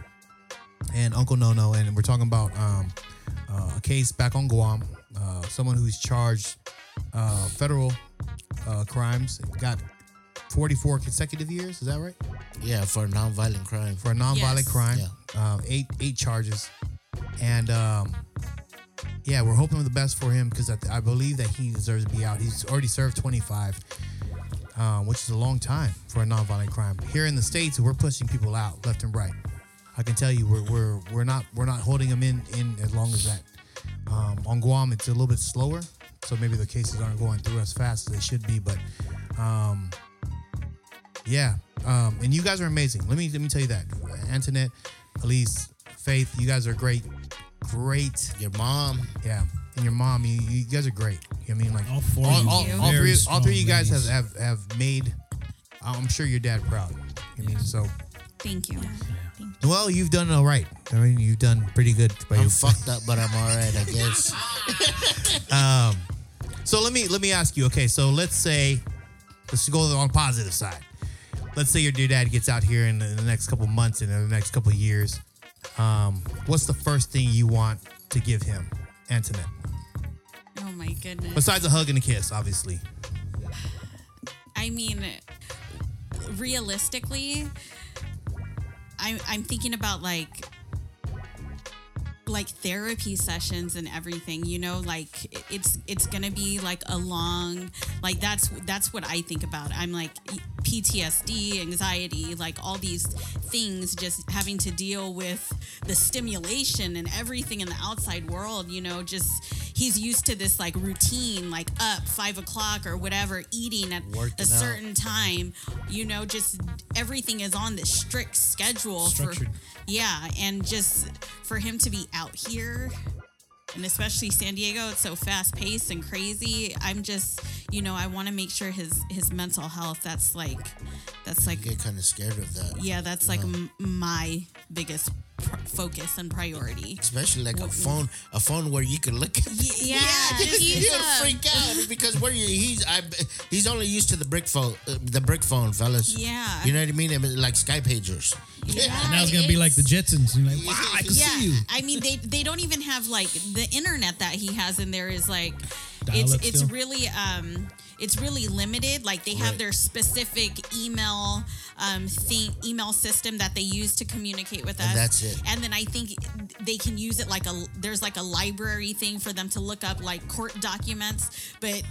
and Uncle Nono, and we're talking about um, uh, a case back on Guam. Uh, someone who's charged uh, federal uh, crimes, got 44 consecutive years. Is that right? yeah for a nonviolent crime For a nonviolent Yes. crime, Yeah. uh, eight eight charges, and um, yeah, we're hoping the best for him because I, I believe that he deserves to be out. He's already served 25, um, which is a long time for a nonviolent crime. Here in the states, we're pushing people out left and right. I can tell you, we're we're we're not we're not holding them in in as long as that. Um, on Guam, it's a little bit slower, so maybe the cases aren't going through as fast as they should be. But um, yeah, um, and you guys are amazing. Let me let me tell you that, Antoinette, Elise, Faith, you guys are great, great. your mom Yeah, and your mom, you, you guys are great. You know what I mean, like All four all, of all, you all three, all three of you guys have, ladies. have have made. I'm sure your dad proud. I mean, so Thank you. well, you've done all right. I mean, you've done pretty good. by i'm your- fucked up but i'm all right i guess um, So let me let me ask you. Okay, so let's say let's go on the positive side. Let's say your your dad gets out here in the, in the next couple months and in the next couple years. Um, what's the first thing you want to give him, Antoinette? Oh my goodness. Besides a hug and a kiss, obviously. I mean, realistically, I'm I'm thinking about like like therapy sessions and everything you know like it's it's gonna be like a long like that's that's what i think about. I'm like ptsd anxiety like all these things just having to deal with the stimulation and everything in the outside world you know just he's used to this like routine like up five o'clock or whatever eating at Working a out. certain time you know just everything is on this strict schedule for Structured. yeah and just for him to be out here and especially San Diego, it's so fast paced and crazy. I'm just, you know, I want to make sure his his mental health. That's like, that's like, I get kind of scared of that yeah, that's like m- my biggest focus and priority. especially like a phone a phone where you can look at Yeah, just, he's you're gonna freak out because where you he's I, he's only used to the brick phone uh, the brick phone fellas Yeah. you know what I mean I mean, like Sky pagers Yeah, Now it's gonna be like the Jetsons. You're like, wow, I can yeah, see you. I mean they they don't even have like the internet that he has in there is like Dial it's it's still? really um it's really limited. Like they have Right. their specific email um thing email system that they use to communicate with us. And that's it. And then I think they can use it like a there's like a library thing for them to look up like court documents, but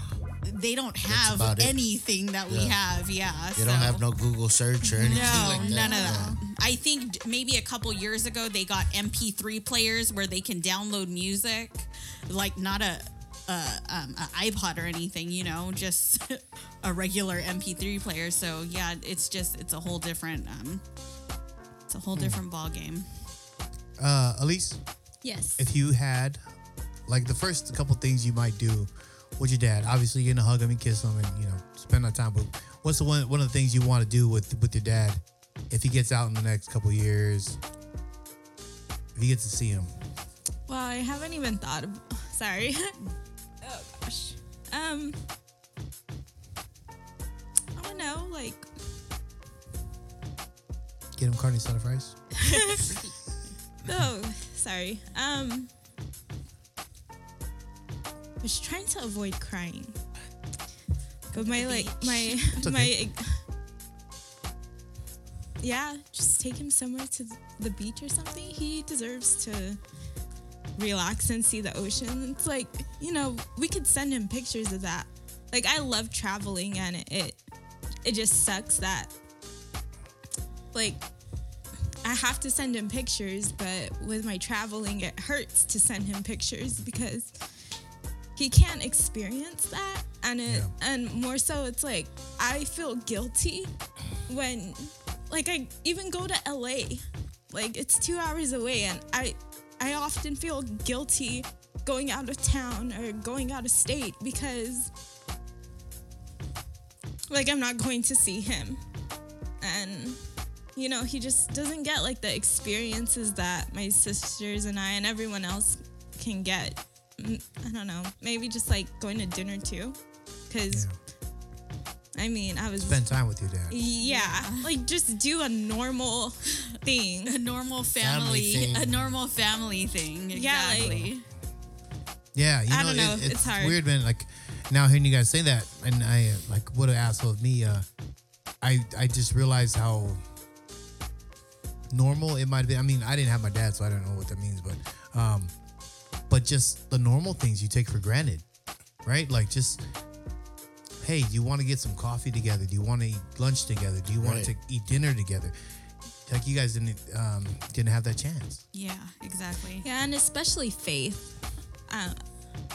they don't have about it. anything that we have. Yeah, They don't have no Google search or anything no, like that. none of Yeah. that. I think maybe a couple years ago they got MP3 players where they can download music, like not a, a, um, a iPod or anything, you know, just a regular MP3 player. So yeah, it's just it's a whole different um, it's a Hmm. whole different ball game. Uh, Elise, Yes. if you had like the first couple things you might do with your dad, obviously you're gonna hug him and kiss him and you know spend that time. But what's the one one of the things you want to do with with your dad if he gets out in the next couple years? If you get to see him, Well, I haven't even thought of. Sorry. Oh gosh. Um. I don't know. Like, get him carne asada fries. oh, sorry. Um. I was trying to avoid crying, but my like my my. Yeah, just take him somewhere to the beach or something. He deserves to relax and see the ocean. It's like, you know, we could send him pictures of that. Like I love traveling and it it, it just sucks that like I have to send him pictures, but with my traveling it hurts to send him pictures because he can't experience that and it and more so it's like I feel guilty when like I even go to LA. Like it's 2 hours away and I I often feel guilty going out of town or going out of state because like I'm not going to see him. And you know, he just doesn't get like the experiences that my sisters and I and everyone else can get. Mm, I don't know. Maybe just like going to dinner too cuz I mean, I was Spend time with your dad. yeah, like just do a normal thing. A normal Family family, thing. a normal family thing. Yeah, like- Exactly. Yeah, you know, I don't know, It, it's it's, hard. weird, man. Like now hearing you guys say that, and I uh, like what an asshole of me. Uh, I I just realized how normal it might be. I mean, I didn't have my dad, so I don't know what that means, but um, but just the normal things you take for granted, right? Like just. Hey, do you want to get some coffee together? Do you want to eat lunch together? Do you want Right. to eat dinner together? Like you guys didn't um, didn't have that chance. Yeah, exactly. Yeah, and especially faith. Uh,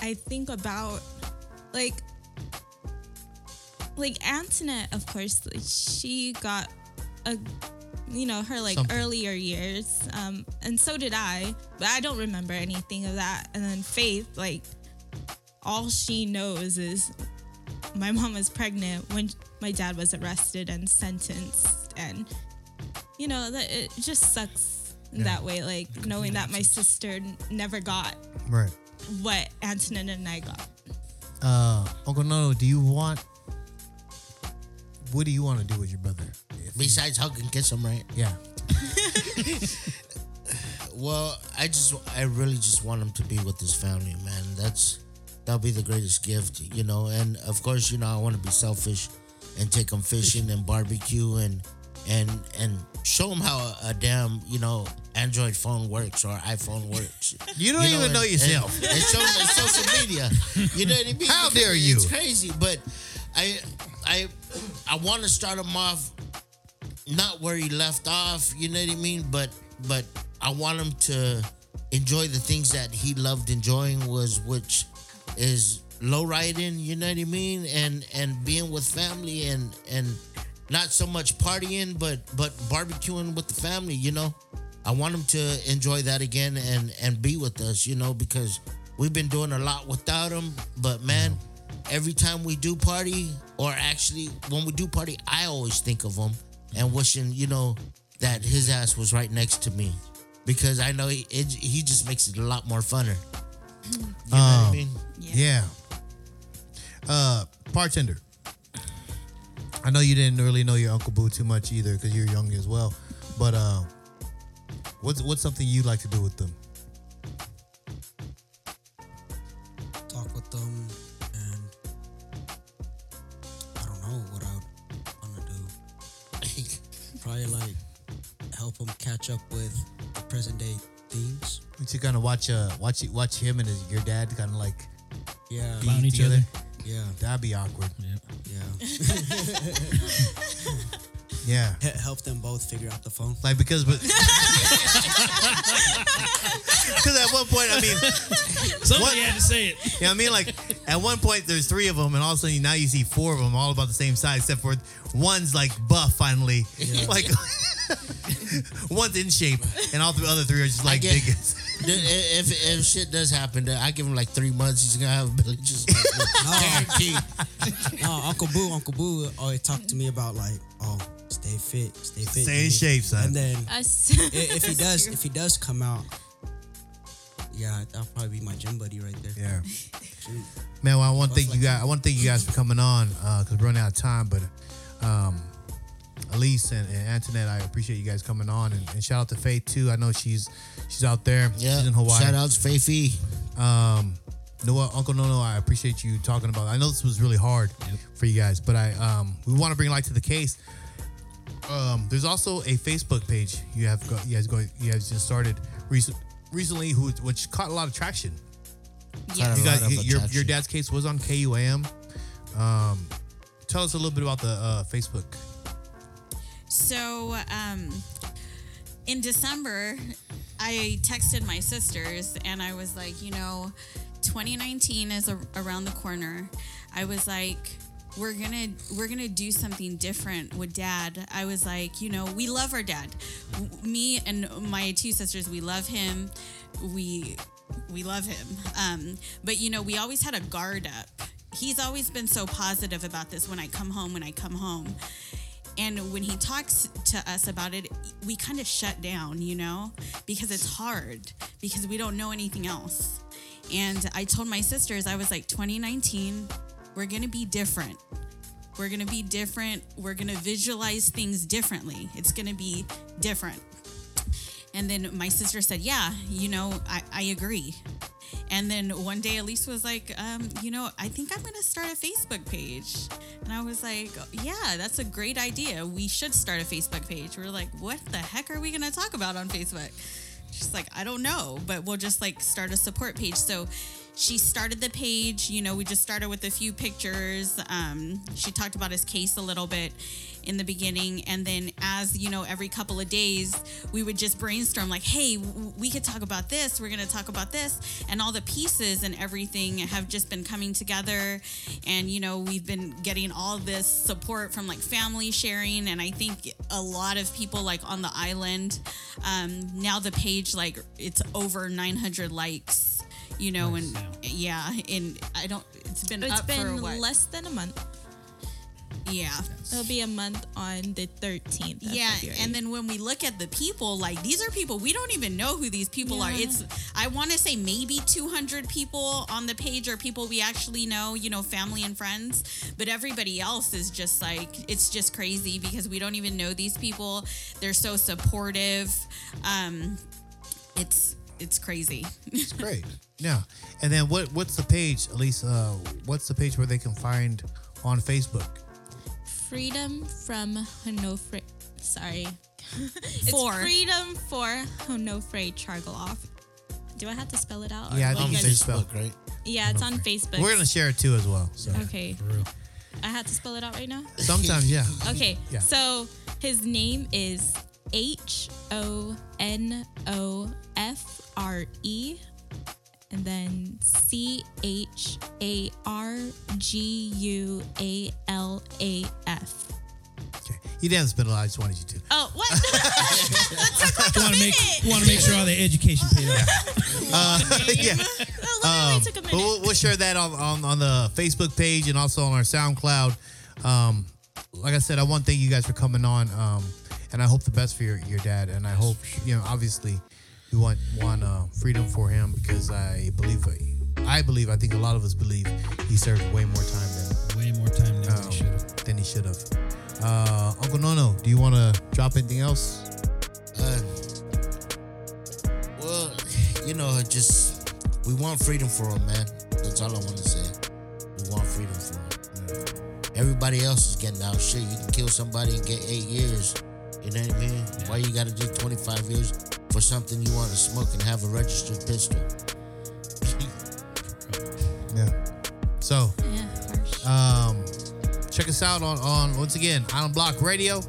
I think about like like Antoinette, of course, she got a you know her like Something. earlier years, um, and so did I, but I don't remember anything of that. And then Faith, like all she knows is my mom was pregnant when my dad was arrested and sentenced, and you know that it just sucks Yeah. that way. Like knowing that my sister never got Right. What Antoinette and I got. Uh, Uncle Nono, do you want? What do you want to do with your brother? If Besides hug and kiss him, right? yeah, Well, I just, I really just want him to be with his family, man. That's, that'll be the greatest gift, you know. And of course, you know, I want to be selfish and take him fishing and barbecue and, and, and show him how a, a damn, you know, Android phone works or iPhone works. You don't even and- know yourself. And, and show the social media. You know what I mean? How Because dare you. It's crazy, but I, I, I want to start him off not where he left off, you know what I mean? But but I want him to enjoy the things that he loved enjoying was which is low riding, you know what I mean? And and being with family and and not so much partying but but barbecuing with the family, you know? I want him to enjoy that again and and be with us, you know, because we've been doing a lot without him, but man, every time we do party, or actually when we do party, I always think of him and wishing, you know, that his ass was right next to me, because I know he it, he just makes it a lot more funner. You know what I Um, mean? yeah. Uh, bartender. I know you didn't really know your Uncle Boo too much either because you're young as well. But uh, what's what's something you like to do with them? talk with them, and I don't know what I would want to do. Probably like help them catch up with the present day themes. To kind of watch uh watch watch him and his, your dad kind of like Yeah, be Clown each together. other. Yeah, That'd be awkward. yeah. Yeah. He- help them both figure out the phone. Like because but because at one point I mean Somebody had to say it. you know I mean like at one point there's three of them and all of a sudden now you see four of them all about the same size except for one's like buff finally like one's in shape and all the other three are just like get- big If, if if shit does happen, then I give him like three months. He's gonna have a belly just like this. guaranteed. No, Uncle Boo, Uncle Boo always talked to me about like, stay fit, stay fit, Stay in Jimmy. shape, son. And then if he does, if he does come out, yeah, that'll probably be my gym buddy right there. yeah man well, I want to thank you guys I want to thank you guys for coming on because we're running out of time but um Elise and, and Antoinette, I appreciate you guys coming on, and, and shout out to Faith too. I know she's she's out there. Yeah. she's in Hawaii. Shout outs Faithy. Um, you know what, Uncle Nono, I appreciate you talking about. It. I know this was really hard for you guys, but I um, we want to bring light to the case. Um, there's also a Facebook page you have go, you guys go you guys just started recent, recently, who which caught a lot of traction. Yeah. You A lot guys, your your dad's case was on KUAM. Um, tell us a little bit about the uh, Facebook. So, um, in December, I texted my sisters and I was like, you know, 2019 is a- around the corner. I was like, we're gonna we're gonna do something different with dad. I was like you know we love our dad. Me and my two sisters we love him. We we love him. Um, but you know we always had a guard up. He's always been so positive about this. When i come home when i come home. And when he talks to us about it, we kind of shut down, you know, because it's hard. Because we don't know anything else. And I told my sisters, I was like, 2019, we're going to be different. We're going to be different. We're going to visualize things differently. It's going to be different. And then my sister said, Yeah, you know, I, I agree. And then one day Elise was like, um, you know, I think I'm gonna start a Facebook page. And I was like, Yeah, that's a great idea. We should start a Facebook page. We are like, what the heck are we gonna talk about on Facebook? She's like, I don't know, but we'll just like start a support page. So she started the page. You know, we just started with a few pictures. Um, she talked about his case a little bit in the beginning. And then, as you know, every couple of days, we would just brainstorm like, hey, we could talk about this. We're going to talk about this. And all the pieces and everything have just been coming together. And, you know, we've been getting all this support from like family sharing. And I think a lot of people like on the island, um, now the page, like, it's over 900 likes. You know, and yeah, and I don't. It's been It's up been for what? less than a month. yeah, It'll be a month on the 13th. Yeah, February. and then when we look at the people, like these are people we don't even know who these people are. It's I want to say maybe 200 people on the page are people we actually know, you know, family and friends, but everybody else is just like it's just crazy because we don't even know these people. They're so supportive. Um it's it's crazy. It's great. Yeah. And then what what's the page, at least uh what's the page where they can find on Facebook? Freedom from Honofre. Sorry. it's For. Freedom for Honofre Chargualaf. Do I have to spell it out? Yeah, I think you you guys- should spell. Facebook, right? Yeah, it's on Facebook. We're gonna share it too as well. So Okay. For real. I had to spell it out right now? sometimes yeah. Okay. Yeah. So his name is H O N O F R E and then C H A R G U A L A F. Okay. You didn't have to spend a lot, I just wanted you to. Oh, what? Want to make want to make sure all the education paid off. yeah. Literally Um, took a but we'll, we'll share that on, on, on the Facebook page and also on our SoundCloud. Um, like I said, I want to thank you guys for coming on. Um, and I hope the best for your, your dad. And I hope, you know, obviously we want, want uh, freedom for him because I believe, I believe, I think a lot of us believe he served way more time than, Way more time than um, we should have. than he should have. Uh, Uncle Nono, do you want to drop anything else? Uh, well, you know, just we want freedom for him, man. That's all I want to say. We want freedom for him. Everybody else is getting out. Shit, you can kill somebody and get eight years. You know what I mean? Why you got to do 25 years for something you want to smoke and have a registered pistol. yeah. So, yeah, um, check us out on, on once again Island Block Radio,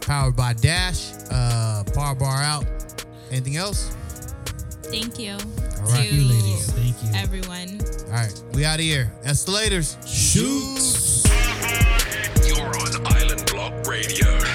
powered by Dash. Uh, Power Bar out. Anything else? Thank you. All right, you ladies. Thank you, everyone. All right, we out of here. Escalators. Shoots. You're on Island Block Radio.